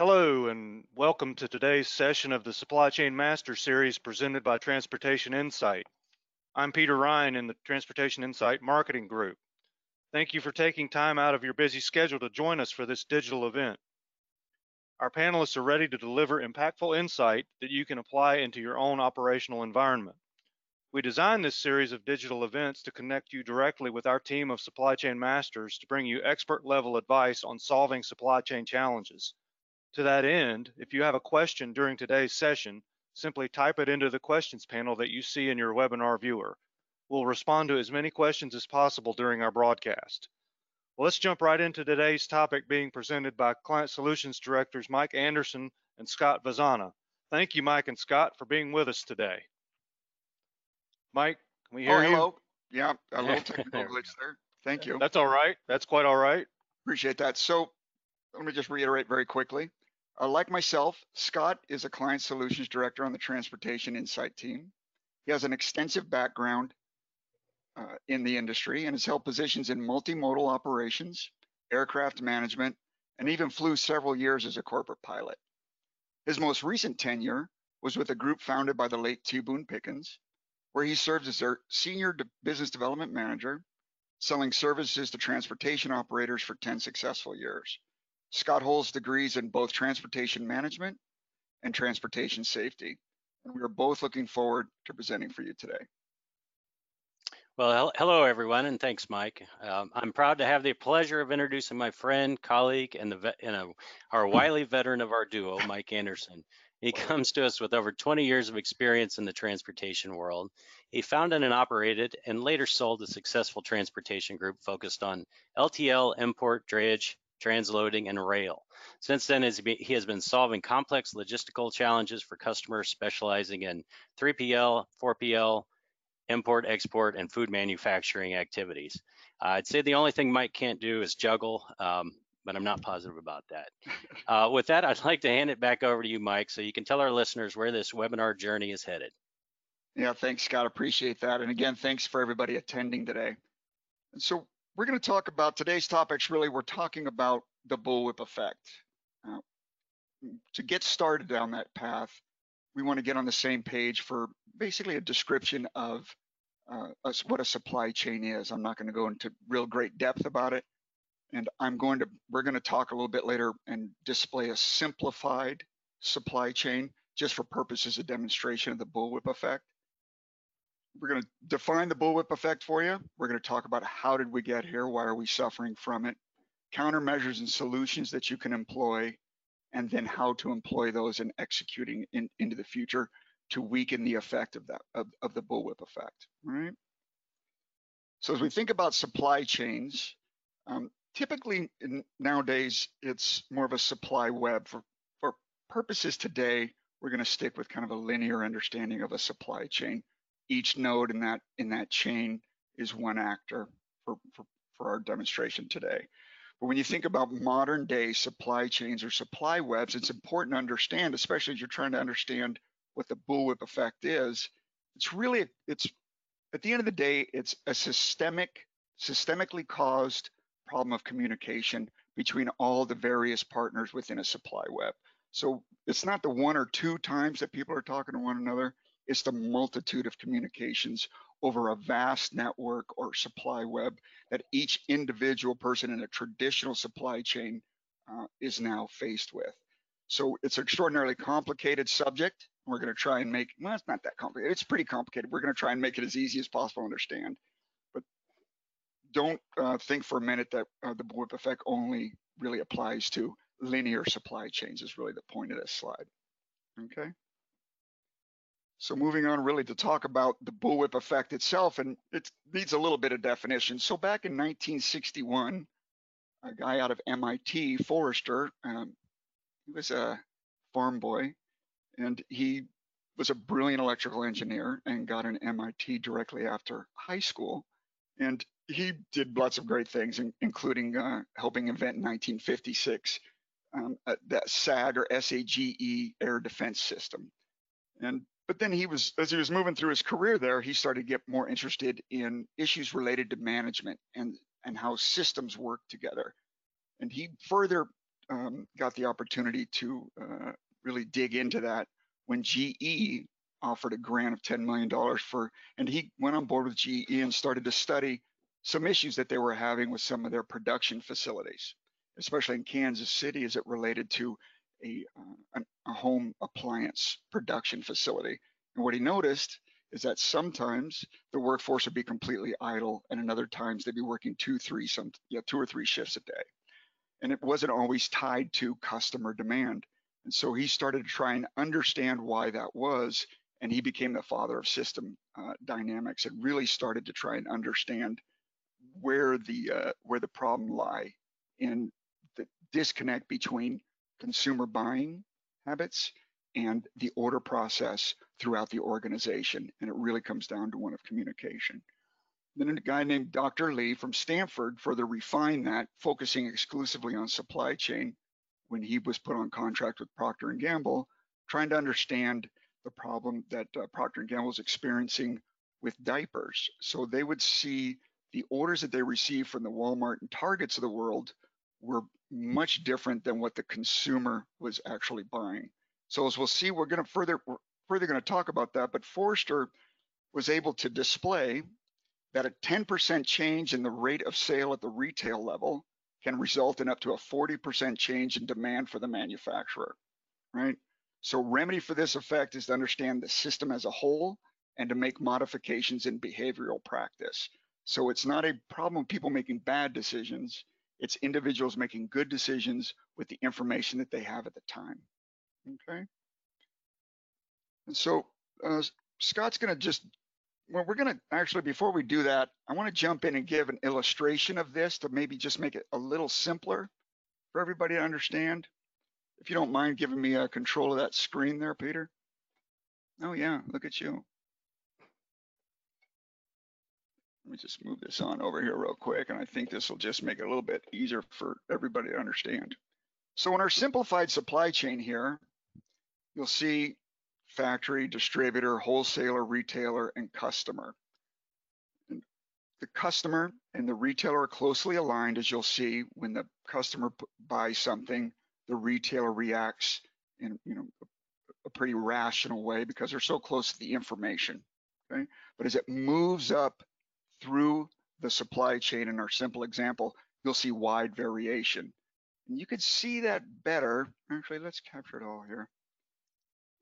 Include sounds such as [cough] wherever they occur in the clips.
Hello and welcome to today's session of the Supply Chain Master Series presented by Transportation Insight. I'm Peter Ryan in the Transportation Insight Marketing Group. Thank you for taking time out of your busy schedule to join us for this digital event. Our panelists are ready to deliver impactful insight that you can apply into your own operational environment. We designed this series of digital events to connect you directly with our team of supply chain masters to bring you expert level advice on solving supply chain challenges. To that end, if you have a question during today's session, simply type it into the questions panel that you see in your webinar viewer. We'll respond to as many questions as possible during our broadcast. Well, let's jump right into today's topic being presented by Client Solutions Directors Mike Anderson and Scott Vazzana. Thank you, Mike and Scott, for being with us today. Mike, can we oh, hear oh, you? hello. Yeah, a little [laughs] technical glitch there. Thank you. That's all right. That's quite all right. Appreciate that. So let me just reiterate very quickly. Uh, like myself, Scott is a client solutions director on the transportation insight team. He has an extensive background uh, in the industry and has held positions in multimodal operations, aircraft management, and even flew several years as a corporate pilot. His most recent tenure was with a group founded by the late T. Boone Pickens, where he served as their senior business development manager, selling services to transportation operators for 10 successful years. Scott holds degrees in both transportation management and transportation safety, and we are both looking forward to presenting for you today. Well, hello everyone, and thanks, Mike. Um, I'm proud to have the pleasure of introducing my friend, colleague, and the you know, our wily veteran of our duo, Mike Anderson. He comes to us with over 20 years of experience in the transportation world. He founded and operated and later sold a successful transportation group focused on LTL, import, drayage, transloading, and rail. Since then, he has been solving complex logistical challenges for customers specializing in 3PL, 4PL, import, export, and food manufacturing activities. Uh, I'd say the only thing Mike can't do is juggle, um, but I'm not positive about that. [laughs] Uh, with that, I'd like to hand it back over to you, Mike, so you can tell our listeners where this webinar journey is headed. Yeah, thanks, Scott. Appreciate that. And again, thanks for everybody attending today. And so we're going to talk about today's topics. Really, we're talking about the bullwhip effect. Uh, to get started down that path, we want to get on the same page for basically a description of uh, what a supply chain is. I'm not going to go into real great depth about it. And I'm going to, we're going to talk a little bit later and display a simplified supply chain just for purposes of demonstration of the bullwhip effect. We're going to define the bullwhip effect for you. We're going to talk about how did we get here? Why are we suffering from it? Countermeasures and solutions that you can employ, and then how to employ those in executing in, into the future to weaken the effect of that of, of the bullwhip effect. Right. So as we think about supply chains, um, typically in, nowadays it's more of a supply web. For for purposes today, we're going to stick with kind of a linear understanding of a supply chain. Each node in that in that chain is one actor for, for, for our demonstration today. But when you think about modern day supply chains or supply webs, it's important to understand, especially as you're trying to understand what the bullwhip effect is. It's really, it's at the end of the day, it's a systemic, systemically caused problem of communication between all the various partners within a supply web. So it's not the one or two times that people are talking to one another, it's the multitude of communications over a vast network or supply web that each individual person in a traditional supply chain uh, is now faced with. So it's an extraordinarily complicated subject. We're going to try and make, well, it's not that complicated. It's pretty complicated. We're going to try and make it as easy as possible to understand. But don't uh, think for a minute that uh, the bullwhip effect only really applies to linear supply chains is really the point of this slide. Okay. So moving on really to talk about the bullwhip effect itself, and it needs a little bit of definition. So back in 1961, a guy out of MIT, Forrester, um, he was a farm boy, and he was a brilliant electrical engineer and got an MIT directly after high school. And he did lots of great things, including uh, helping invent in 1956 um, that SAG or SAGE air defense system. And but then he was, as he was moving through his career there, he started to get more interested in issues related to management and, and how systems work together. And he further um, got the opportunity to uh, really dig into that when GE offered a grant of $10 million for, and he went on board with GE and started to study some issues that they were having with some of their production facilities, especially in Kansas City as it related to a, uh, a home appliance production facility. And what he noticed is that sometimes the workforce would be completely idle and in other times they'd be working two, three, some, yeah, two or three shifts a day. And it wasn't always tied to customer demand. And so he started to try and understand why that was. And he became the father of system uh, dynamics and really started to try and understand where the uh, where the problem lie in the disconnect between consumer buying habits and the order process throughout the organization. And it really comes down to one of communication. Then a guy named Dr. Lee from Stanford further refined that, focusing exclusively on supply chain when he was put on contract with Procter & Gamble, trying to understand the problem that uh, Procter & Gamble was experiencing with diapers. So they would see the orders that they received from the Walmart and Targets of the world were much different than what the consumer was actually buying. So as we'll see, we're going to further we're further going to talk about that. But Forrester was able to display that a 10% change in the rate of sale at the retail level can result in up to a 40% change in demand for the manufacturer, right? So remedy for this effect is to understand the system as a whole and to make modifications in behavioral practice. So it's not a problem of people making bad decisions. It's individuals making good decisions with the information that they have at the time. Okay. And so uh, Scott's going to just, well, we're going to actually, before we do that, I want to jump in and give an illustration of this to maybe just make it a little simpler for everybody to understand. If you don't mind giving me a control of that screen there, Peter. Oh yeah, look at you. Let me just move this on over here real quick, and I think this will just make it a little bit easier for everybody to understand. So in our simplified supply chain here, you'll see factory, distributor, wholesaler, retailer, and customer. And the customer and the retailer are closely aligned, as you'll see when the customer buys something, the retailer reacts in you know a pretty rational way because they're so close to the information. Okay, but as it moves up through the supply chain in our simple example, you'll see wide variation. And you could see that better. Actually, let's capture it all here.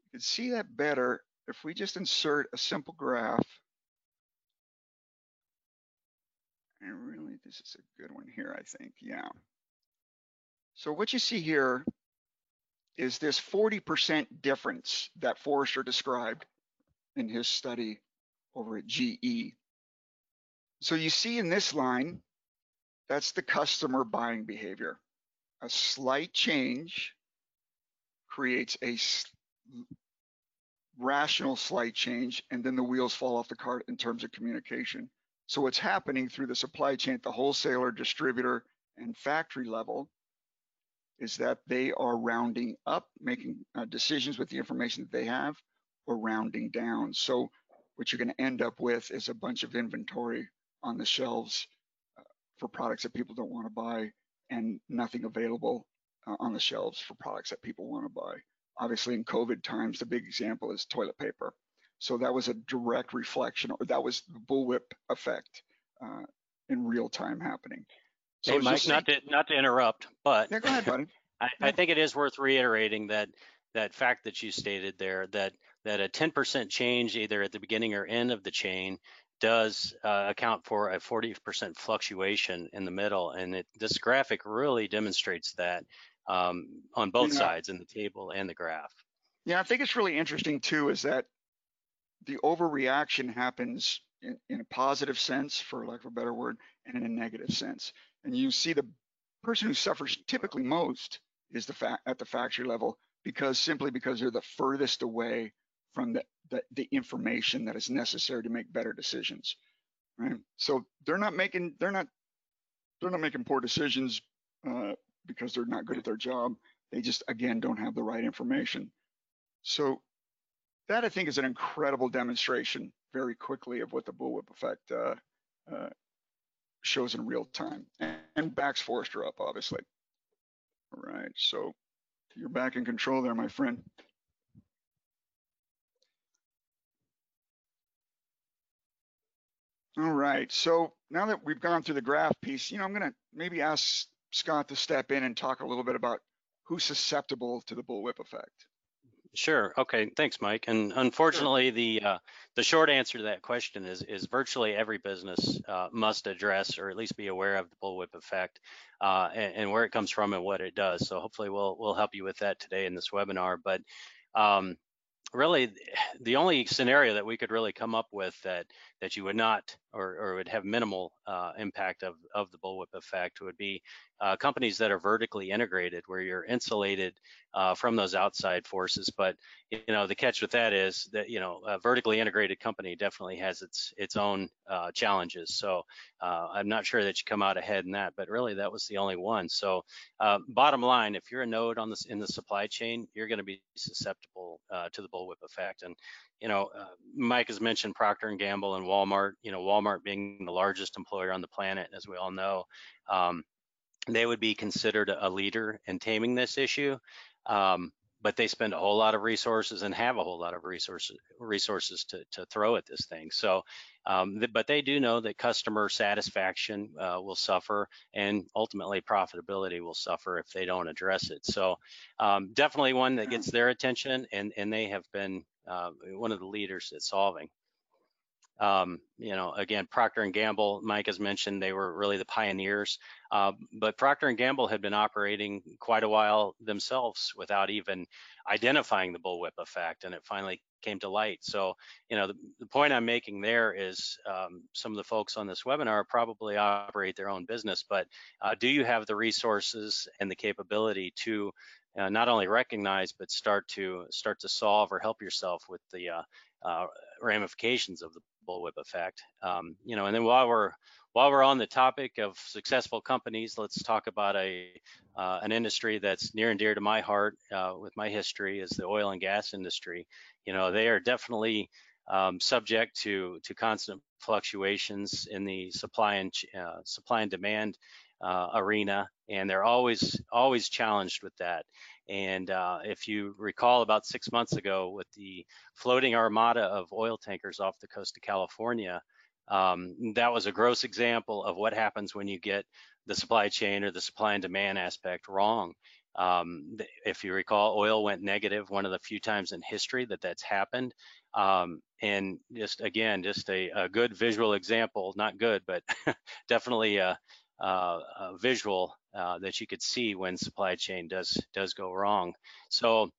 You can see that better if we just insert a simple graph. And really, this is a good one here, I think. Yeah. So what you see here is this 40% difference that Forrester described in his study over at GE. So you see in this line, that's the customer buying behavior. A slight change creates a rational slight change, and then the wheels fall off the cart in terms of communication. So what's happening through the supply chain at the wholesaler, distributor, and factory level is that they are rounding up, making uh, decisions with the information that they have, or rounding down. So what you're going to end up with is a bunch of inventory on the shelves uh, for products that people don't want to buy and nothing available uh, on the shelves for products that people want to buy. Obviously, in COVID times, the big example is toilet paper. So that was a direct reflection, or that was the bullwhip effect uh, in real time happening. So hey, Mike, not to not to interrupt, but yeah, go ahead, buddy. [laughs] I, I think it is worth reiterating that that fact that you stated there that that a 10% change either at the beginning or end of the chain does uh, account for a 40% fluctuation in the middle. And it, this graphic really demonstrates that um, on both yeah. sides in the table and the graph. Yeah, I think it's really interesting too is that the overreaction happens in, in, a positive sense, for lack of a better word, and in a negative sense. And you see the person who suffers typically most is the fa- at the factory level because simply because they're the furthest away from the, the, the information that is necessary to make better decisions, right? So they're not making they're not they're not making poor decisions uh, because they're not good at their job. They just again don't have the right information. So that I think is an incredible demonstration very quickly of what the bullwhip effect uh, uh, shows in real time and, and backs Forrester up, obviously. All right, so you're back in control there, my friend. All right, so now that we've gone through the graph piece, you know, I'm gonna maybe ask Scott to step in and talk a little bit about who's susceptible to the bullwhip effect. Sure. Okay. Thanks, Mike. And unfortunately, the uh, the short answer to that question is is virtually every business uh, must address or at least be aware of the bullwhip effect uh, and, and, where it comes from and what it does. So hopefully, we'll we'll help you with that today in this webinar. But um, really [sighs] the only scenario that we could really come up with that that you would not or, or would have minimal uh, impact of, of the bullwhip effect would be uh, companies that are vertically integrated where you're insulated uh, from those outside forces. But you know the catch with that is that you know a vertically integrated company definitely has its its own uh, challenges. So uh, I'm not sure that you come out ahead in that, but really that was the only one. So uh, bottom line, if you're a node on this in the supply chain, you're going to be susceptible to the bullwhip effect. And you know, uh, Mike has mentioned Procter and Gamble and Walmart. You know, Walmart being the largest employer on the planet, as we all know, um, they would be considered a leader in taming this issue. Um, but they spend a whole lot of resources and have a whole lot of resources resources to, to throw at this thing. So, um, th- but they do know that customer satisfaction uh, will suffer and ultimately profitability will suffer if they don't address it. So, um, definitely one that gets their attention, and and they have been uh, one of the leaders at solving. Um, you know, again, Procter and Gamble, Mike has mentioned they were really the pioneers, uh, but Procter and Gamble had been operating quite a while themselves without even identifying the bullwhip effect, and it finally came to light. So, you know, the, the point I'm making there is um, some of the folks on this webinar probably operate their own business, but uh, do you have the resources and the capability to uh, not only recognize but start to start to solve or help yourself with the uh, uh, ramifications of the bullwhip effect. Um, you know, and then while we're while we're on the topic of successful companies, let's talk about a uh, an industry that's near and dear to my heart uh, with my history is the oil and gas industry. You know, they are definitely um, subject to to constant fluctuations in the supply and uh, supply and demand uh, arena, and they're always always challenged with that. And uh, if you recall, about six months ago, with the floating armada of oil tankers off the coast of California, um, that was a gross example of what happens when you get the supply chain or the supply and demand aspect wrong. Um, if you recall, oil went negative one of the few times in history that that's happened. Um, and just again, just a, a, good visual example, not good, but [laughs] definitely uh, visual uh, that you could see when supply chain does does go wrong. So,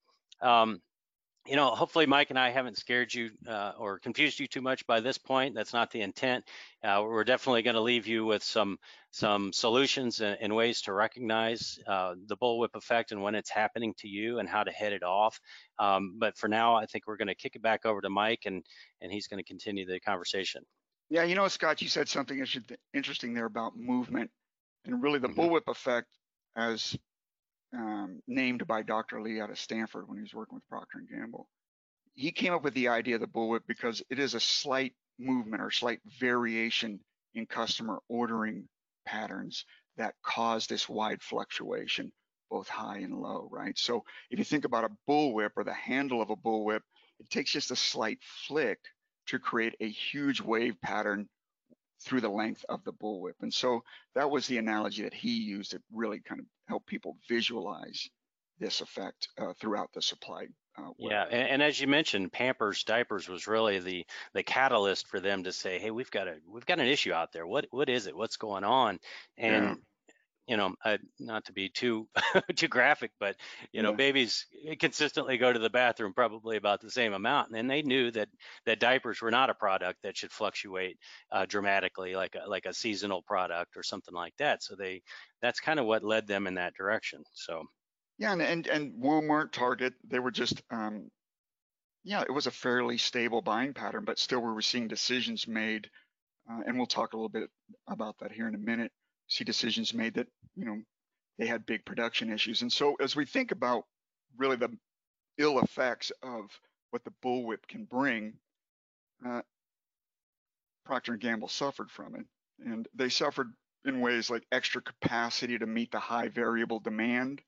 um, you know, hopefully Mike and I haven't scared you uh, or confused you too much by this point. That's not the intent. Uh, we're definitely going to leave you with some some solutions and, and ways to recognize uh, the bullwhip effect and when it's happening to you and how to head it off. Um, but for now, I think we're going to kick it back over to Mike and and he's going to continue the conversation. Yeah, you know, Scott, you said something interesting there about movement and really the mm-hmm. bullwhip effect as um, named by Dr. Lee out of Stanford when he was working with Procter and Gamble. He came up with the idea of the bullwhip because it is a slight movement or slight variation in customer ordering patterns that cause this wide fluctuation, both high and low, right? So if you think about a bullwhip or the handle of a bullwhip, it takes just a slight flick to create a huge wave pattern through the length of the bullwhip. And so that was the analogy that he used to really kind of help people visualize this effect uh, throughout the supply. Uh, yeah, and, and, as you mentioned, Pampers diapers was really the the catalyst for them to say, "Hey, we've got a we've got an issue out there. What what is it? What's going on?" And you know, uh, not to be too [laughs] too graphic, but you know, yeah. babies consistently go to the bathroom probably about the same amount, and they knew that that diapers were not a product that should fluctuate uh, dramatically, like a, like a seasonal product or something like that. So they that's kind of what led them in that direction. So yeah, and and, and Walmart, Target, they were just um, yeah, it was a fairly stable buying pattern, but still we were seeing decisions made, uh, and we'll talk a little bit about that here in a minute see decisions made that you know they had big production issues. And so as we think about really the ill effects of what the bullwhip can bring, uh, Procter and Gamble suffered from it, and they suffered in ways like extra capacity to meet the high variable demand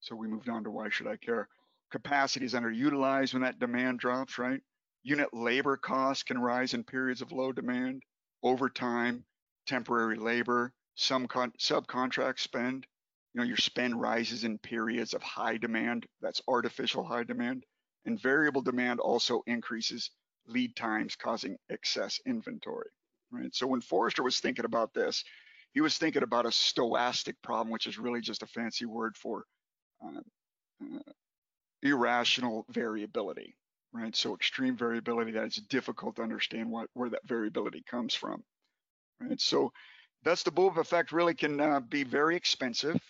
So we moved on to why should I care? Capacity is underutilized when that demand drops, right? Unit labor costs can rise in periods of low demand, overtime, temporary labor, some con- subcontract spend. You know, your spend rises in periods of high demand. That's artificial high demand. And variable demand also increases lead times, causing excess inventory, right? So when Forrester was thinking about this, he was thinking about a stochastic problem, which is really just a fancy word for uh, uh, irrational variability, right? So extreme variability that it's difficult to understand what, where that variability comes from, right? So thus the bullwhip effect really can uh, be very expensive.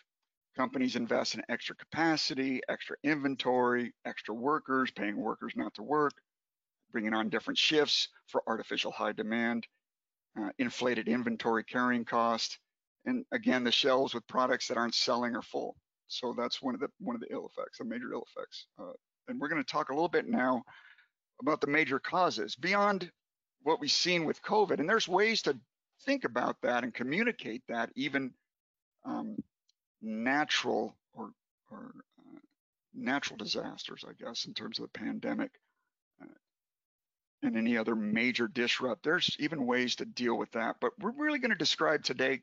Companies invest in extra capacity, extra inventory, extra workers, paying workers not to work, bringing on different shifts for artificial high demand, uh, inflated inventory carrying cost, and again, the shelves with products that aren't selling are full. So that's one of the one of the ill effects, the major ill effects. Uh, and we're going to talk a little bit now about the major causes beyond what we've seen with COVID. And there's ways to think about that and communicate that, even um, natural or, or uh, natural disasters, I guess, in terms of the pandemic uh, and any other major disrupt. There's even ways to deal with that. But we're really going to describe today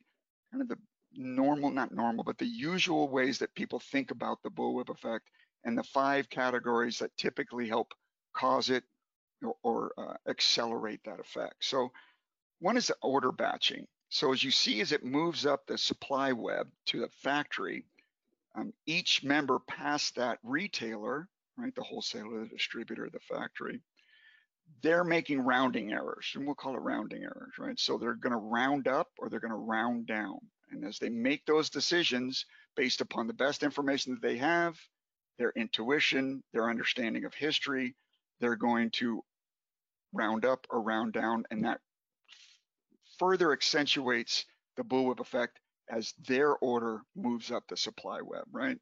kind of the normal, not normal, but the usual ways that people think about the bullwhip effect and the five categories that typically help cause it or, or uh, accelerate that effect. So one is the order batching. So as you see, as it moves up the supply web to the factory, um, each member past that retailer, right, the wholesaler, the distributor, the factory, they're making rounding errors, and we'll call it rounding errors, right? So they're going to round up or they're going to round down. And as they make those decisions based upon the best information that they have, their intuition, their understanding of history, they're going to round up or round down, and that further accentuates the bullwhip effect as their order moves up the supply web, right?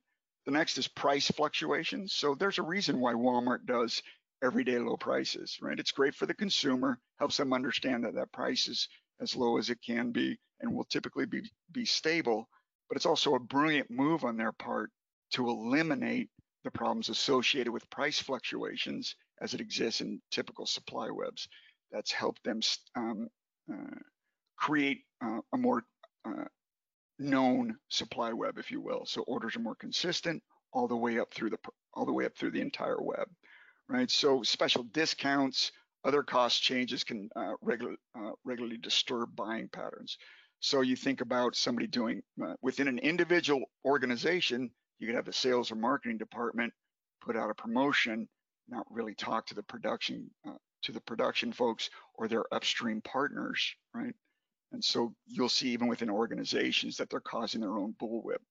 The next is price fluctuations. So there's a reason why Walmart does everyday low prices, right? It's great for the consumer, helps them understand that that price is as low as it can be and will typically be, be stable, but it's also a brilliant move on their part to eliminate the problems associated with price fluctuations as it exists in typical supply webs. That's helped them um, uh, create uh, a more uh, known supply web, if you will. So orders are more consistent all the way up through the all the way up through the entire web, right? So special discounts, other cost changes can uh, uh, regularly disturb buying patterns. So you think about somebody doing uh, within an individual organization, you could have the sales or marketing department put out a promotion, not really talk to the production uh, to the production folks or their upstream partners, right? And so you'll see even within organizations that they're causing their own bullwhip,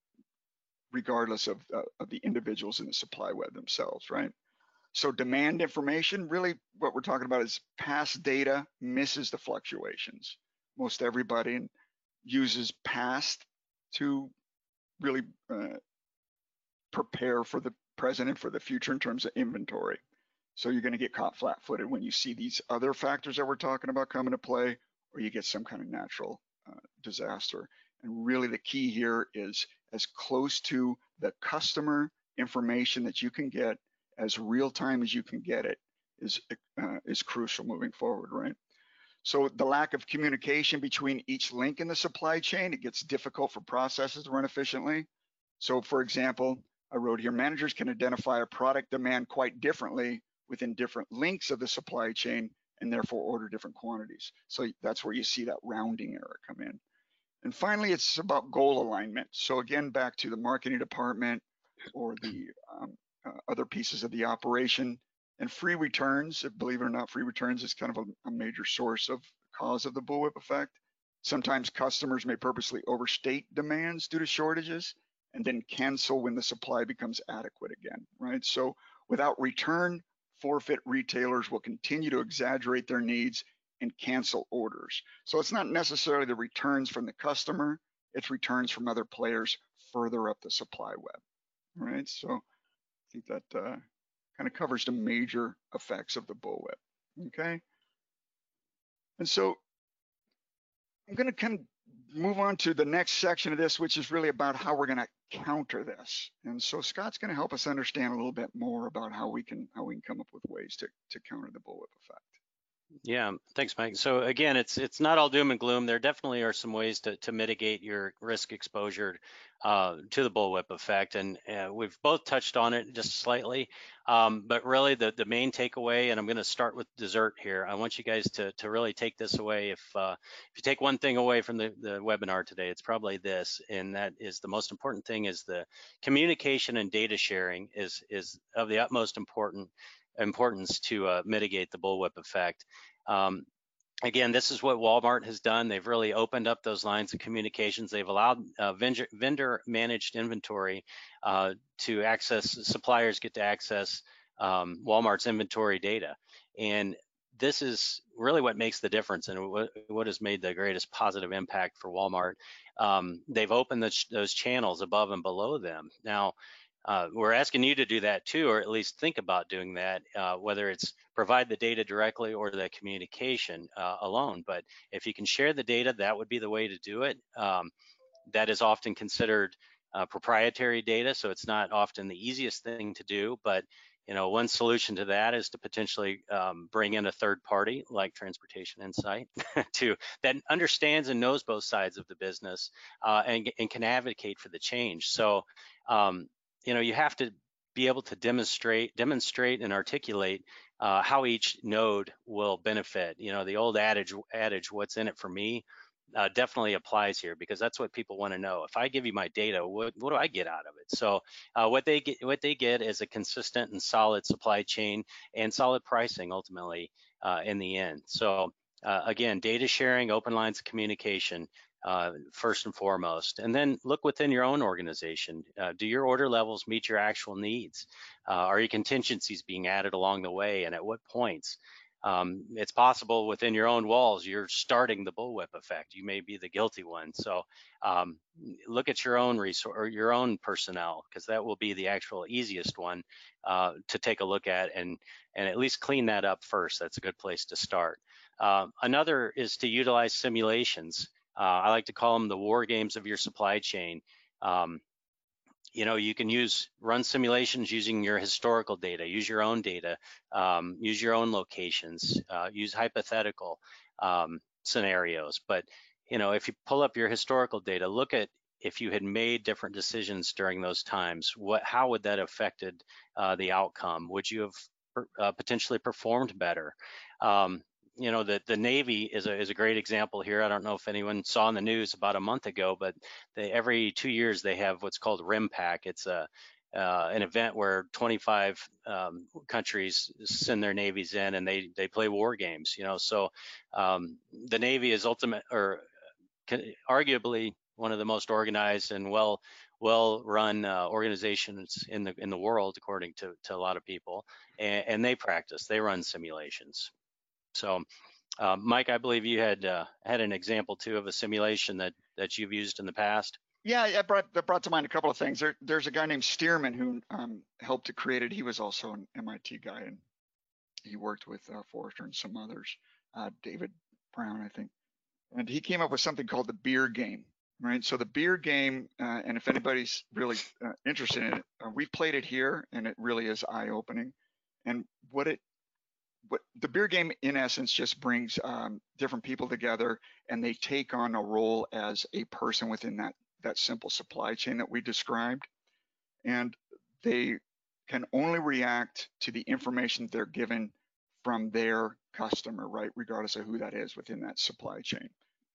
regardless of, uh, of the individuals in the supply web themselves, right? So demand information, really what we're talking about is past data misses the fluctuations. Most everybody uses past to really uh, prepare for the present and for the future in terms of inventory. So you're to get caught flat-footed when you see these other factors that we're talking about come into play, or you get some kind of natural uh, disaster. And really the key here is as close to the customer information that you can get as real time as you can get it is uh, is crucial moving forward, right? So the lack of communication between each link in the supply chain, it gets difficult for processes to run efficiently. So for example, I wrote here, managers can identify a product demand quite differently within different links of the supply chain and therefore order different quantities. So that's where you see that rounding error come in. And finally, it's about goal alignment. So again, back to the marketing department or the um, uh, other pieces of the operation. And free returns, believe it or not, free returns is kind of a, a major source of cause of the bullwhip effect. Sometimes customers may purposely overstate demands due to shortages and then cancel when the supply becomes adequate again, right? So without return, forfeit retailers will continue to exaggerate their needs and cancel orders. So it's not necessarily the returns from the customer, it's returns from other players further up the supply web, All right, So I think that uh, kind of covers the major effects of the bullwhip, okay? And so I'm gonna kind of move on to the next section of this, which is really about how we're going to counter this. And so Scott's going to help us understand a little bit more about how we can how we can come up with ways to to counter the bullwhip effect. Yeah, thanks, Mike. So again, it's it's not all doom and gloom. There definitely are some ways to to mitigate your risk exposure uh, to the bullwhip effect, and uh, we've both touched on it just slightly. Um, but really, the the main takeaway, and I'm going to start with dessert here. I want you guys to to really take this away. If uh, if you take one thing away from the the webinar today, it's probably this, and that is the most important thing is the communication and data sharing is is of the utmost important importance to uh, mitigate the bullwhip effect. Um, again, this is what Walmart has done. They've really opened up those lines of communications. They've allowed uh, vendor, vendor, managed inventory uh, to access, suppliers get to access um, Walmart's inventory data. And this is really what makes the difference and what, what has made the greatest positive impact for Walmart. Um, they've opened the, those channels above and below them. Now, uh, we're asking you to do that too, or at least think about doing that, uh, whether it's provide the data directly or the communication uh, alone. But if you can share the data, that would be the way to do it. Um, that is often considered uh, proprietary data, so it's not often the easiest thing to do. But you know, one solution to that is to potentially um, bring in a third party like Transportation Insight [laughs] to that understands and knows both sides of the business uh, and, and, can advocate for the change. So um, you know, you have to be able to demonstrate, demonstrate and articulate uh, how each node will benefit. You know, the old adage, adage, what's in it for me, uh, definitely applies here because that's what people want to know. If I give you my data, what, what do I get out of it? So uh, what they get, what they get is a consistent and solid supply chain and solid pricing ultimately uh, in the end. So uh, again, data sharing, open lines of communication uh, first and foremost. And then look within your own organization. Uh, do your order levels meet your actual needs? Uh, are your contingencies being added along the way and at what points? Um, it's possible within your own walls, you're starting the bullwhip effect. You may be the guilty one. So um, look at your own resource or your own personnel, because that will be the actual easiest one uh, to take a look at and, and at least clean that up first. That's a good place to start. Uh, another is to utilize simulations. Uh, I like to call them the war games of your supply chain. Um, you know, you can use run simulations using your historical data, use your own data, um, use your own locations, uh, use hypothetical um, scenarios. But, you know, if you pull up your historical data, look at if you had made different decisions during those times, what, how would that affected uh, the outcome? Would you have uh, potentially performed better? Um, you know, the, the Navy is a, is a great example here. I don't know if anyone saw in the news about a month ago, but they, every two years they have what's called RIMPAC. It's a, uh, an event where 25 um, countries send their navies in and they, they play war games, you know, so um, the Navy is ultimate or arguably one of the most organized and well well run uh, organizations in the in the world according to, to a lot of people and, and they practice they run simulations so, uh, Mike, I believe you had uh, had an example too of a simulation that that you've used in the past. Yeah, that brought that brought to mind a couple of things. There, there's a guy named Sterman who um, helped to create it. He was also an MIT guy, and he worked with uh, Forrester and some others. Uh, David Brown, I think, and he came up with something called the beer game. Right. So the beer game, uh, and if anybody's really interested in it, we've played it here, and it really is eye-opening. And what it but the beer game in essence just brings um, different people together and they take on a role as a person within that that simple supply chain that we described. And they can only react to the information they're given from their customer right regardless of who that is within that supply chain.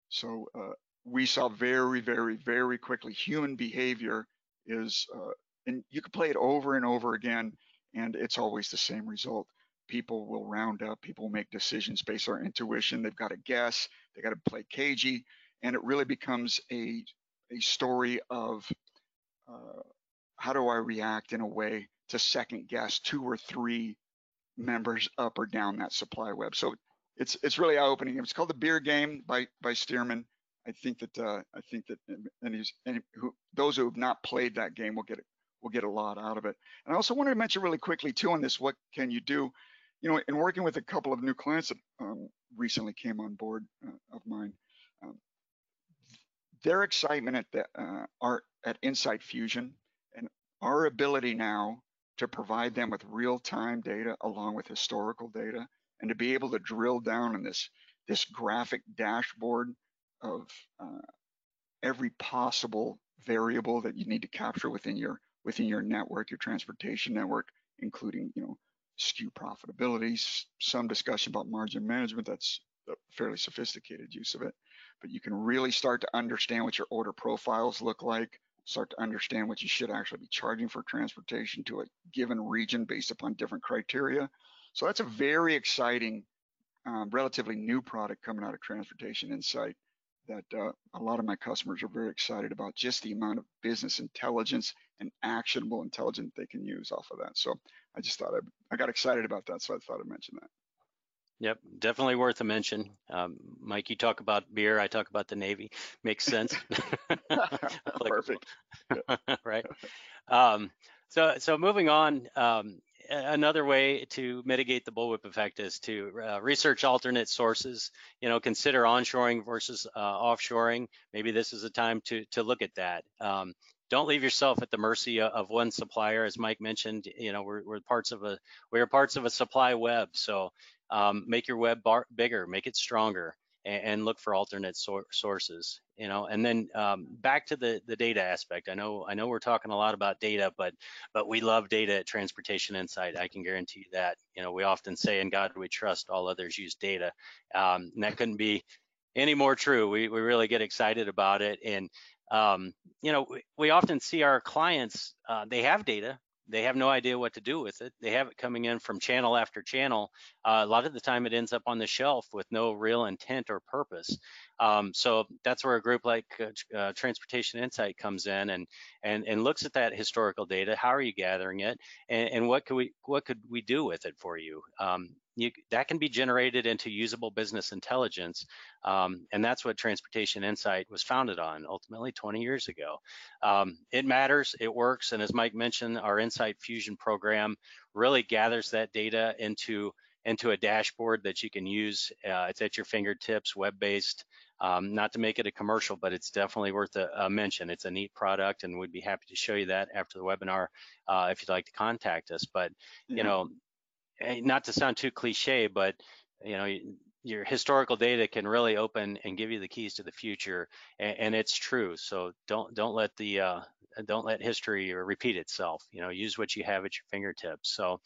So uh, we saw very very very quickly human behavior is uh, and you can play it over and over again and it's always the same result people will round up, people will make decisions based on intuition. They've got to guess, they got to play cagey, and it really becomes a a story of uh, how do I react in a way to second guess two or three members up or down that supply web. So it's it's really eye opening. It's called the Beer Game by by Sterman. I think that uh, I think that any, any who those who have not played that game will get will get a lot out of it. And I also wanted to mention really quickly too on this, what can you do? You know, in working with a couple of new clients that um, recently came on board uh, of mine, um, their excitement at the uh, our at Insight Fusion and our ability now to provide them with real-time data along with historical data and to be able to drill down in this this graphic dashboard of uh, every possible variable that you need to capture within your within your network, your transportation network, including you know SKU profitability, some discussion about margin management. That's a fairly sophisticated use of it, but you can really start to understand what your order profiles look like, start to understand what you should actually be charging for transportation to a given region based upon different criteria. So that's a very exciting, um, relatively new product coming out of Transportation Insight that uh, a lot of my customers are very excited about just the amount of business intelligence and actionable intelligence they can use off of that. So I just thought I, I got excited about that, so I thought I'd mention that. Yep, definitely worth a mention. Um, Mike, you talk about beer, I talk about the Navy. Makes sense. [laughs] [laughs] Perfect. [laughs] right. Um, so, so moving on, um, another way to mitigate the bullwhip effect is to uh, research alternate sources. You know, consider onshoring versus uh, offshoring. Maybe this is a time to to look at that. Um, don't leave yourself at the mercy of one supplier, as Mike mentioned. You know, we're, we're parts of a we're parts of a supply web. So um, make your web bar bigger, make it stronger and, and look for alternate sor sources, you know, and then um, back to the, the data aspect. I know, I know we're talking a lot about data, but, but we love data at Transportation Insight. I can guarantee you that, you know, we often say in God we trust, all others use data. Um, and that couldn't be any more true. We, we really get excited about it. And, um, you know, we, often see our clients, uh, they have data, they have no idea what to do with it. They have it coming in from channel after channel. Uh, a lot of the time it ends up on the shelf with no real intent or purpose. Um, so that's where a group like uh, uh, Transportation Insight comes in and, and, and looks at that historical data. How are you gathering it? And, and what could we what could we do with it for you? Um, you, that can be generated into usable business intelligence. Um, and that's what Transportation Insight was founded on ultimately 20 years ago. Um, it matters, it works. And as Mike mentioned, our Insight Fusion program really gathers that data into, into a dashboard that you can use. Uh, it's at your fingertips, web-based. Um, not to make it a commercial, but it's definitely worth a, a, mention. It's a neat product, and we'd be happy to show you that after the webinar uh, if you'd like to contact us. But you know, Eh, not to sound too cliche, but you know, your historical data can really open and give you the keys to the future, and, and it's true. So don't don't let the uh, don't let history repeat itself. You know, use what you have at your fingertips. So,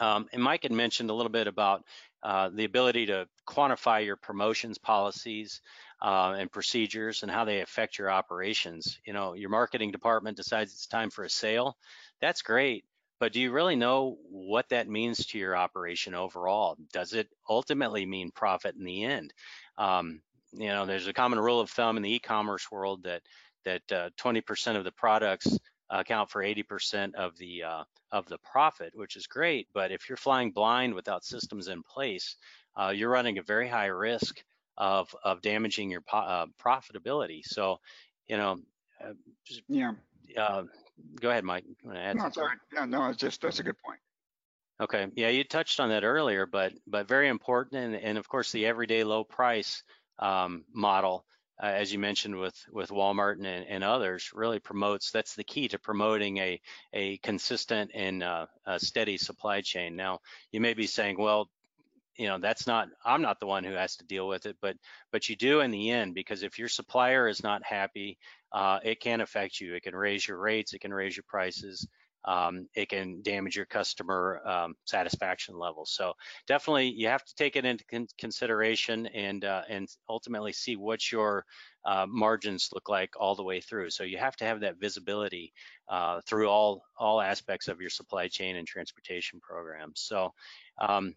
um, and Mike had mentioned a little bit about uh, the ability to quantify your promotions policies uh, and procedures and how they affect your operations. You know, your marketing department decides it's time for a sale. That's great but do you really know what that means to your operation overall? Does it ultimately mean profit in the end? Um, you know, there's a common rule of thumb in the e-commerce world that that 20% uh, of the products account for 80% of the uh, of the profit, which is great. But if you're flying blind without systems in place, uh, you're running a very high risk of of damaging your uh, profitability. So, you know, uh, just, yeah. Go ahead, Mike. You want to add no, sorry. Yeah, no, it's just that's a good point. Okay. Yeah, you touched on that earlier, but but very important, and and of course the everyday low price um, model, uh, as you mentioned with with Walmart and, and others, really promotes. That's the key to promoting a a consistent and uh, a steady supply chain. Now, you may be saying, well, you know that's not i'm not the one who has to deal with it but but you do in the end because if your supplier is not happy uh, it can affect you. It can raise your rates it can raise your prices um, it can damage your customer um, satisfaction levels so definitely you have to take it into con consideration and uh, and ultimately see what your uh, margins look like all the way through. So you have to have that visibility uh, through all all aspects of your supply chain and transportation programs. So um,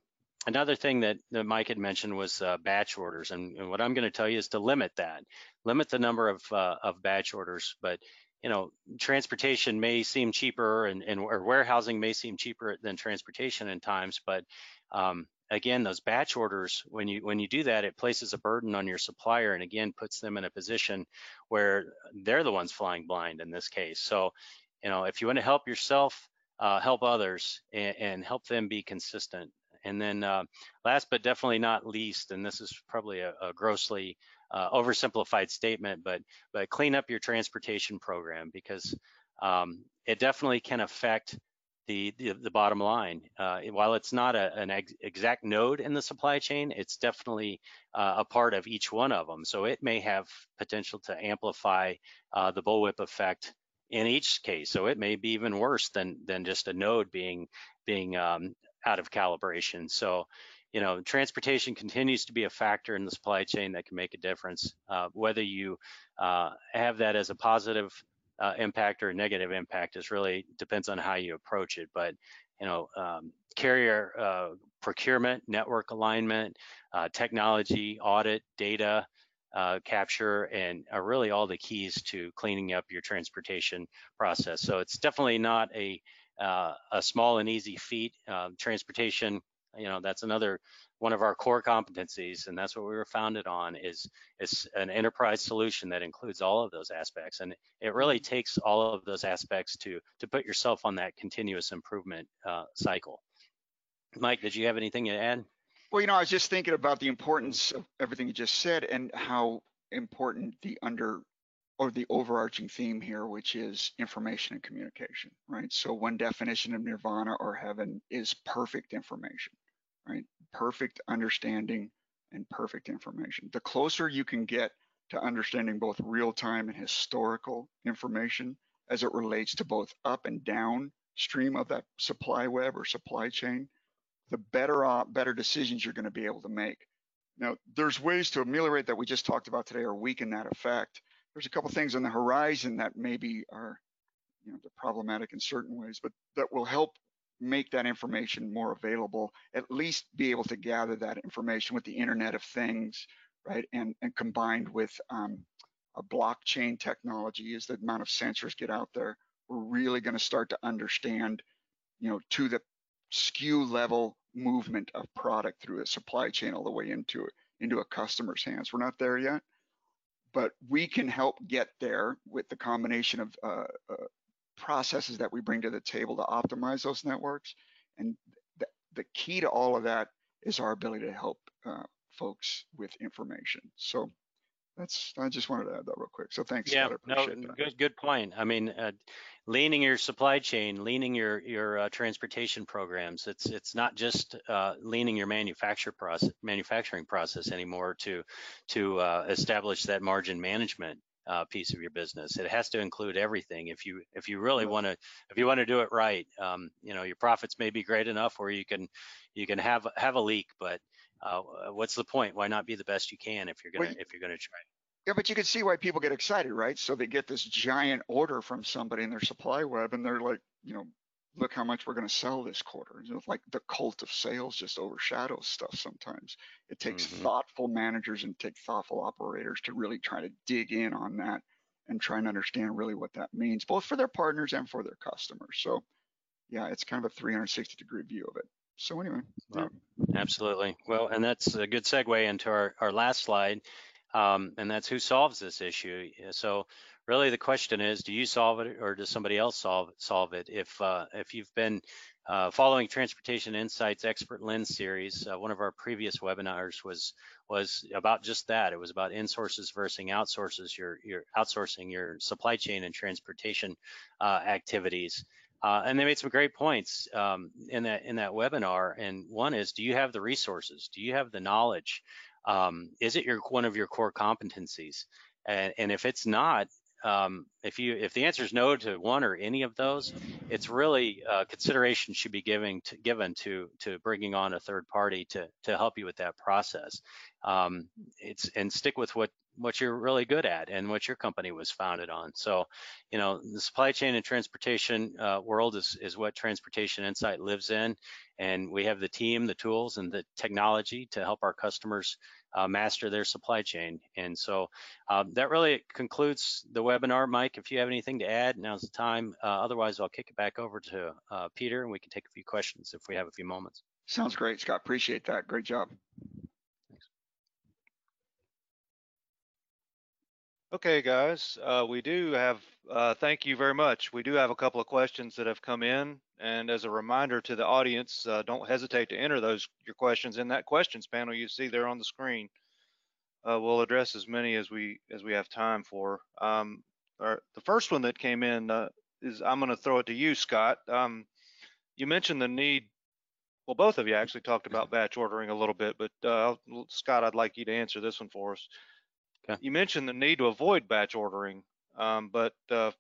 Another thing that, that Mike had mentioned was uh, batch orders, and, and what I'm going to tell you is to limit that, limit the number of uh, of batch orders. But you know, transportation may seem cheaper, and, and or warehousing may seem cheaper than transportation in times. But um, again, those batch orders, when you when you do that, it places a burden on your supplier, and again puts them in a position where they're the ones flying blind in this case. So, you know, if you want to help yourself, uh, help others, and, and help them be consistent And then uh, last but definitely not least, and this is probably a, a grossly uh, oversimplified statement, but but clean up your transportation program because um, it definitely can affect the the, the bottom line. Uh, while it's not a, an ex exact node in the supply chain, it's definitely uh, a part of each one of them. So it may have potential to amplify uh, the bullwhip effect in each case. So it may be even worse than than just a node being being um, out of calibration. So you know, transportation continues to be a factor in the supply chain that can make a difference. Uh, whether you uh, have that as a positive uh, impact or a negative impact is really depends on how you approach it. But you know, um, carrier uh, procurement, network alignment, uh, technology, audit, data uh, capture, and are really all the keys to cleaning up your transportation process. So it's definitely not a a small and easy feat. Um, transportation you know that's another one of our core competencies and that's what we were founded on is is an enterprise solution that includes all of those aspects and it really takes all of those aspects to to put yourself on that continuous improvement uh, cycle mike did you have anything to add well you know i was just thinking about the importance of everything you just said and how important the under or the overarching theme here, which is information and communication, right? So one definition of nirvana or heaven is perfect information right? Perfect understanding and perfect information. The closer you can get to understanding both real time and historical information as it relates to both up and down stream of that supply web or supply chain, the better uh, better decisions you're going to be able to make. Now, there's ways to ameliorate that we just talked about today or weaken that effect. There's a couple things on the horizon that maybe are, you know, problematic in certain ways, but that will help make that information more available, at least be able to gather that information with the Internet of Things, right? And, and combined with um, a blockchain technology as the amount of sensors get out there, we're really going to start to understand, you know, to the SKU level movement of product through a supply chain all the way into into a customer's hands. We're not there yet, but we can help get there with the combination of uh, uh, processes that we bring to the table to optimize those networks. And the, the key to all of that is our ability to help uh, folks with information. So that's I just wanted to add that real quick. So thanks. Yeah, no, good good point. I mean, uh, leaning your supply chain, leaning your your uh, transportation programs. It's it's not just uh, leaning your manufacture process manufacturing process anymore to to uh, establish that margin management uh, piece of your business. It has to include everything. If you if you really want to if you want to do it right, um, you know your profits may be great enough where you can you can have have a leak, but uh, what's the point? Why not be the best you can if you're gonna well, if you're gonna try? Yeah, but you can see why people get excited, right? So they get this giant order from somebody in their supply web, and they're like, you know, look how much we're going to sell this quarter. You know, like the cult of sales just overshadows stuff sometimes. It takes mm-hmm. thoughtful managers and take thoughtful operators to really try to dig in on that and try and understand really what that means, both for their partners and for their customers. So, yeah, it's kind of a 360 degree view of it. So anyway, well, yeah. absolutely. Well, and that's a good segue into our, our last slide, um, and that's who solves this issue. So really the question is, do you solve it or does somebody else solve solve it? If uh, if you've been uh, following Transportation Insights Expert Lens series, uh, one of our previous webinars was was about just that. It was about insources versus outsources your your outsourcing your supply chain and transportation uh, activities. Uh, and they made some great points um, in that in that webinar. And one is, do you have the resources? Do you have the knowledge? Um, is it your one of your core competencies? And, and if it's not, um, if you if the answer is no to one or any of those, it's really uh, consideration should be given to, given to to bringing on a third party to to help you with that process. Um, it's and stick with what what you're really good at and what your company was founded on. So, you know, the supply chain and transportation uh, world is is what Transportation Insight lives in, and we have the team, the tools, and the technology to help our customers uh, master their supply chain. And so um, that really concludes the webinar. Mike, if you have anything to add, now's the time. Uh, otherwise, I'll kick it back over to uh, Peter and we can take a few questions if we have a few moments. Sounds great, Scott. Appreciate that. Great job. Okay, guys, uh, we do have, uh, thank you very much. We do have a couple of questions that have come in. And as a reminder to the audience, uh, don't hesitate to enter those, your questions in that questions panel you see there on the screen. Uh, we'll address as many as we, as we have time for. Um, our, the first one that came in, uh, is, I'm gonna throw it to you, Scott. Um, you mentioned the need, well, both of you actually talked about batch ordering a little bit, but, uh, Scott, I'd like you to answer this one for us. Okay. You mentioned the need to avoid batch ordering, um, but uh,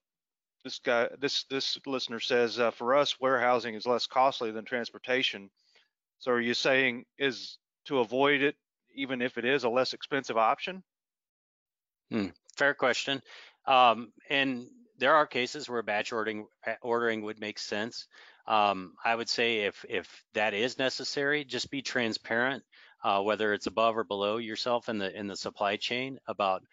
this guy, this this listener says, uh, for us, warehousing is less costly than transportation. So are you saying is to avoid it, even if it is a less expensive option? Fair question. Um, and there are cases where batch ordering ordering would make sense. Um, I would say if if that is necessary, just be transparent, uh, whether it's above or below yourself in the in the supply chain about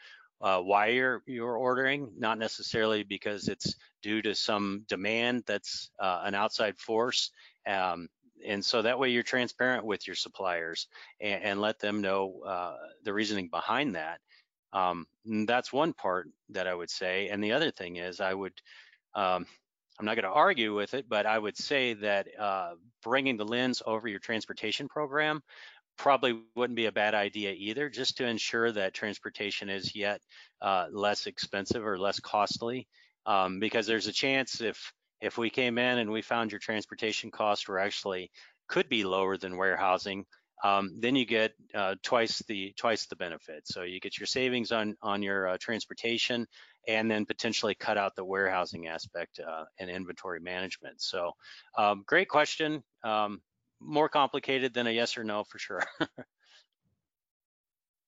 uh, why you're you're ordering, not necessarily because it's due to some demand that's uh, an outside force. Um, and so that way you're transparent with your suppliers and, and let them know uh, the reasoning behind that. Um, that's one part that I would say. And the other thing is, I would, um, I'm not going to argue with it, but I would say that uh, bringing the lens over your transportation program probably wouldn't be a bad idea either, just to ensure that transportation is yet uh, less expensive or less costly. Um, because there's a chance if if we came in and we found your transportation costs were actually could be lower than warehousing, um, then you get uh, twice the twice the benefit. So you get your savings on on your uh, transportation, and then potentially cut out the warehousing aspect uh, and inventory management. So um, great question. Um, more complicated than a yes or no for sure. [laughs]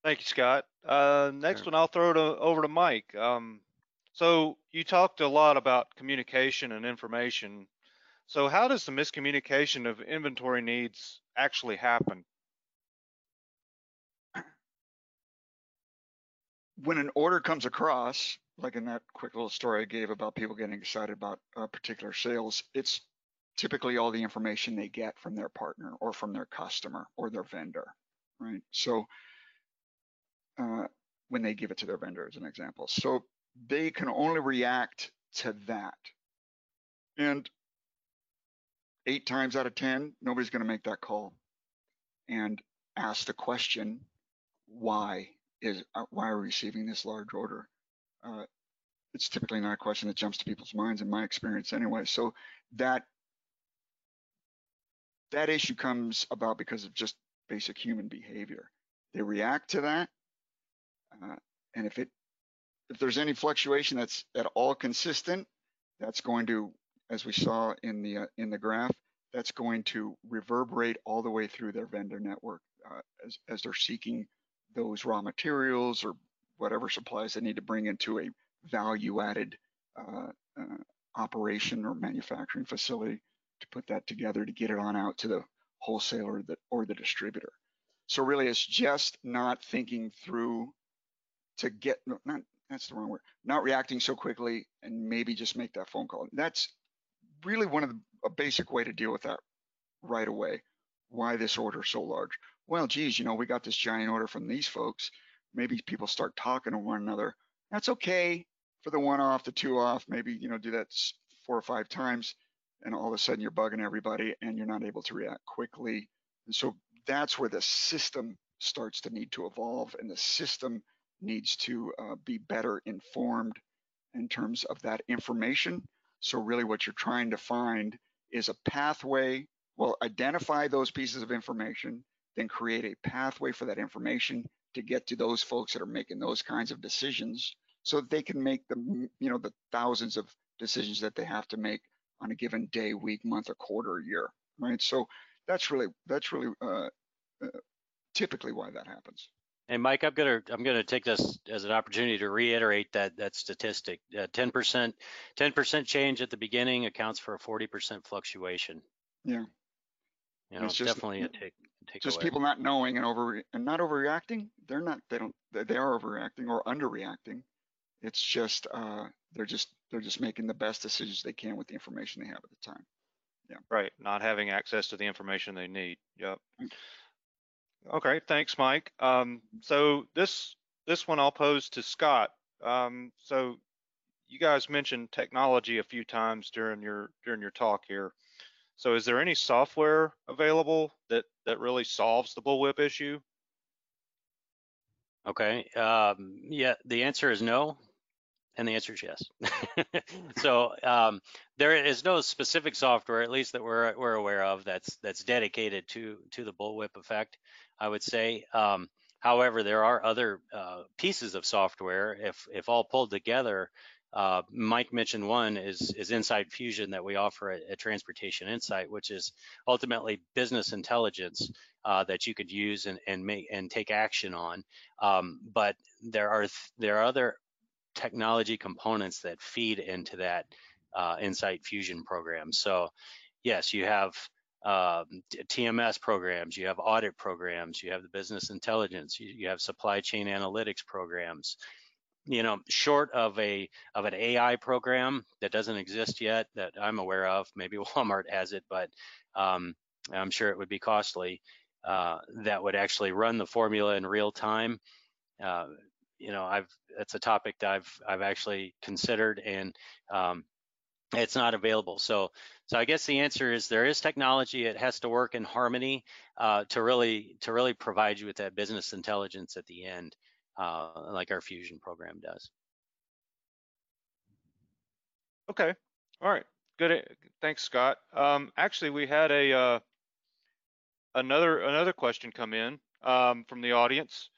Thank you, Scott. Uh, next Sure. one, I'll throw it over to Mike. Um, so you talked a lot about communication and information. So how does the miscommunication of inventory needs actually happen? when an order comes across, like in that quick little story I gave about people getting excited about uh, particular sales, it's typically all the information they get from their partner or from their customer or their vendor, right? So uh, when they give it to their vendor as an example. So they can only react to that. And eight times out of 10, nobody's going to make that call and ask the question, why is, uh, why are we receiving this large order? Uh, it's typically not a question that jumps to people's minds in my experience anyway. So that that issue comes about because of just basic human behavior. They react to that, uh, and if it if there's any fluctuation that's at all consistent, that's going to, as we saw in the uh, in the graph, that's going to reverberate all the way through their vendor network uh, as as they're seeking those raw materials or whatever supplies they need to bring into a value-added uh, uh, operation or manufacturing facility to put that together to get it on out to the wholesaler that, or the distributor. So really, it's just not thinking through to get no, not that's the wrong word. Not reacting so quickly and maybe just make that phone call. That's really one of the a basic way to deal with that right away. Why this order so large? Well, geez, you know, we got this giant order from these folks. Maybe people start talking to one another. That's okay for the one off, the two off. Maybe you know do that four or five times, and all of a sudden you're bugging everybody, and you're not able to react quickly. And so that's where the system starts to need to evolve, and the system needs to uh, be better informed in terms of that information. So really, what you're trying to find is a pathway. Well, identify those pieces of information, then create a pathway for that information to get to those folks that are making those kinds of decisions so that they can make the you know the thousands of decisions that they have to make on a given day week month or quarter or year right so that's really that's really uh, uh, typically why that happens And Mike, I'm gonna I'm gonna take this as an opportunity to reiterate that that statistic. Uh, 10% 10% change at the beginning accounts for a 40% fluctuation. Yeah. You know, It's just- definitely a take take just away. people not knowing and over and not overreacting they're not they don't they they are overreacting or underreacting it's just uh they're just they're just making the best decisions they can with the information they have at the time Yeah. Right, not having access to the information they need. Yep. Mm. Okay, thanks, Mike. Um, so this this one I'll pose to Scott. Um, so you guys mentioned technology a few times during your during your talk here. So is there any software available that that really solves the bullwhip issue? Okay. Um, yeah, the answer is no. And the answer is yes. [laughs] so um, there is no specific software, at least that we're we're aware of, that's that's dedicated to to the bullwhip effect. I would say. Um, however, there are other uh, pieces of software. If if all pulled together, uh, Mike mentioned one is is Insight Fusion that we offer at, at Transportation Insight, which is ultimately business intelligence uh, that you could use and and make and take action on. Um, but there are there are other technology components that feed into that uh, Insight Fusion program. So yes, you have um, TMS programs, you have audit programs, you have the business intelligence, you, you have supply chain analytics programs. You know, short of a of an AI program that doesn't exist yet that I'm aware of, maybe [laughs] Walmart has it, but um, I'm sure it would be costly. Uh, that would actually run the formula in real time. Uh, you know, I've that's a topic that I've I've actually considered, and um, it's not available. So so I guess the answer is there is technology. It has to work in harmony uh, to really to really provide you with that business intelligence at the end, uh, like our Fusion program does. Okay. All right. Good. Thanks, Scott. Um, actually, we had a uh, another another question come in um, from the audience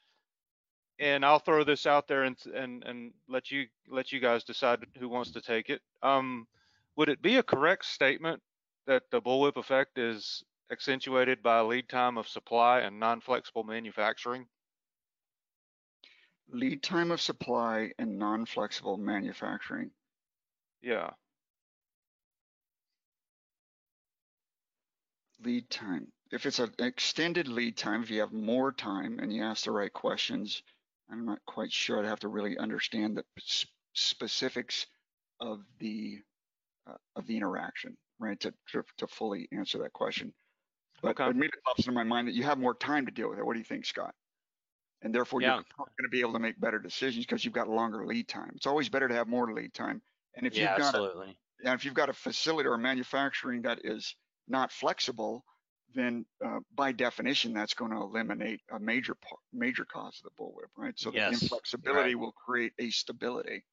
and I'll throw this out there and and and let you let you guys decide who wants to take it. Um, would it be a correct statement that the bullwhip effect is accentuated by lead time of supply and non-flexible manufacturing? Lead time of supply and non-flexible manufacturing. Yeah. Lead time. If it's an extended lead time, if you have more time and you ask the right questions, I'm not quite sure. I'd have to really understand the specifics of the uh, of the interaction, right, to, to, to fully answer that question. But Okay. it immediately pops into my mind that you have more time to deal with it. What do you think, Scott? And therefore, you're going to be able to make better decisions because you've got longer lead time. It's always better to have more lead time. And if yeah, you've got a, absolutely. and if you've got a facility or manufacturing that is not flexible, then uh, by definition, that's going to eliminate a major part, major cause of the bullwhip, right? So Yes, the inflexibility right. will create a stability.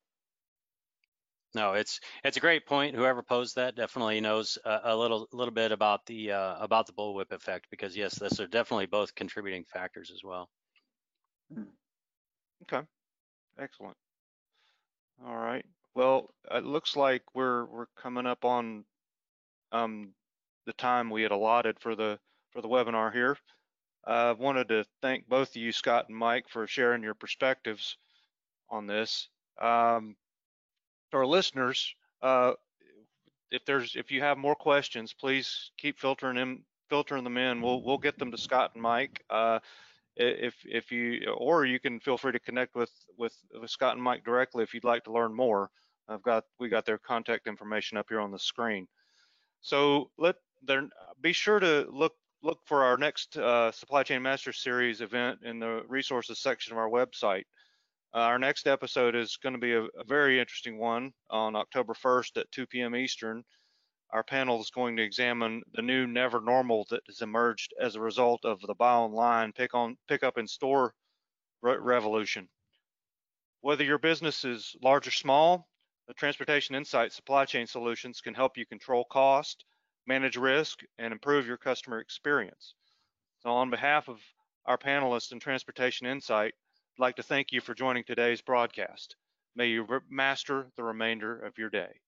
No, it's it's a great point. Whoever posed that definitely knows a, a little little bit about the uh, about the bullwhip effect because yes, those are definitely both contributing factors as well. Okay. Excellent. All right. Well, it looks like we're we're coming up on um, the time we had allotted for the for the webinar here. I wanted to thank both of you, Scott and Mike, for sharing your perspectives on this. Um, to our listeners, uh, if there's if you have more questions, please keep filtering them filtering them in. We'll we'll get them to Scott and Mike. Uh, if if you or you can feel free to connect with with, with Scott and Mike directly if you'd like to learn more. I've got we got their contact information up here on the screen. So let there be sure to look look for our next uh, Supply Chain Master Series event in the resources section of our website. Uh, our next episode is going to be a, a very interesting one on October 1st at 2 p.m. Eastern. Our panel is going to examine the new never normal that has emerged as a result of the buy online, pick on, pick up in store re- revolution. Whether your business is large or small, the Transportation Insight Supply Chain Solutions can help you control cost, manage risk, and improve your customer experience. So on behalf of our panelists in Transportation Insight, I'd like to thank you for joining today's broadcast. May you master the remainder of your day.